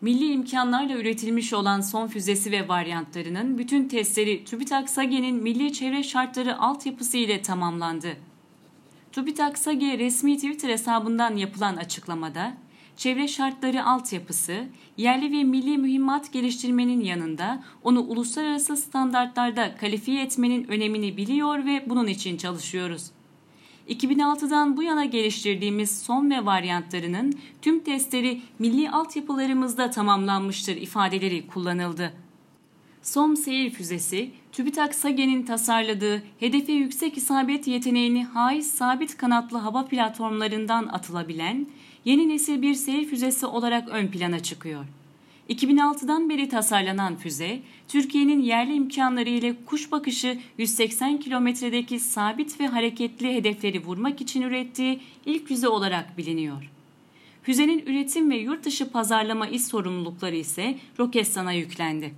Milli imkanlarla üretilmiş olan son füzesi ve varyantlarının bütün testleri TÜBİTAK SAGE'nin milli çevre şartları altyapısı ile tamamlandı. TÜBİTAK SAGE resmi Twitter hesabından yapılan açıklamada, çevre şartları altyapısı, yerli ve milli mühimmat geliştirmenin yanında onu uluslararası standartlarda kalifiye etmenin önemini biliyor ve bunun için çalışıyoruz. 2006'dan bu yana geliştirdiğimiz son ve varyantlarının tüm testleri milli altyapılarımızda tamamlanmıştır ifadeleri kullanıldı. Son seyir füzesi, TÜBİTAK SAGE'nin tasarladığı hedefe yüksek isabet yeteneğini haiz sabit kanatlı hava platformlarından atılabilen yeni nesil bir seyir füzesi olarak ön plana çıkıyor. 2006'dan beri tasarlanan füze, Türkiye'nin yerli imkanları ile kuş bakışı 180 kilometredeki sabit ve hareketli hedefleri vurmak için ürettiği ilk füze olarak biliniyor. Füzenin üretim ve yurt dışı pazarlama iş sorumlulukları ise Roketsan'a yüklendi.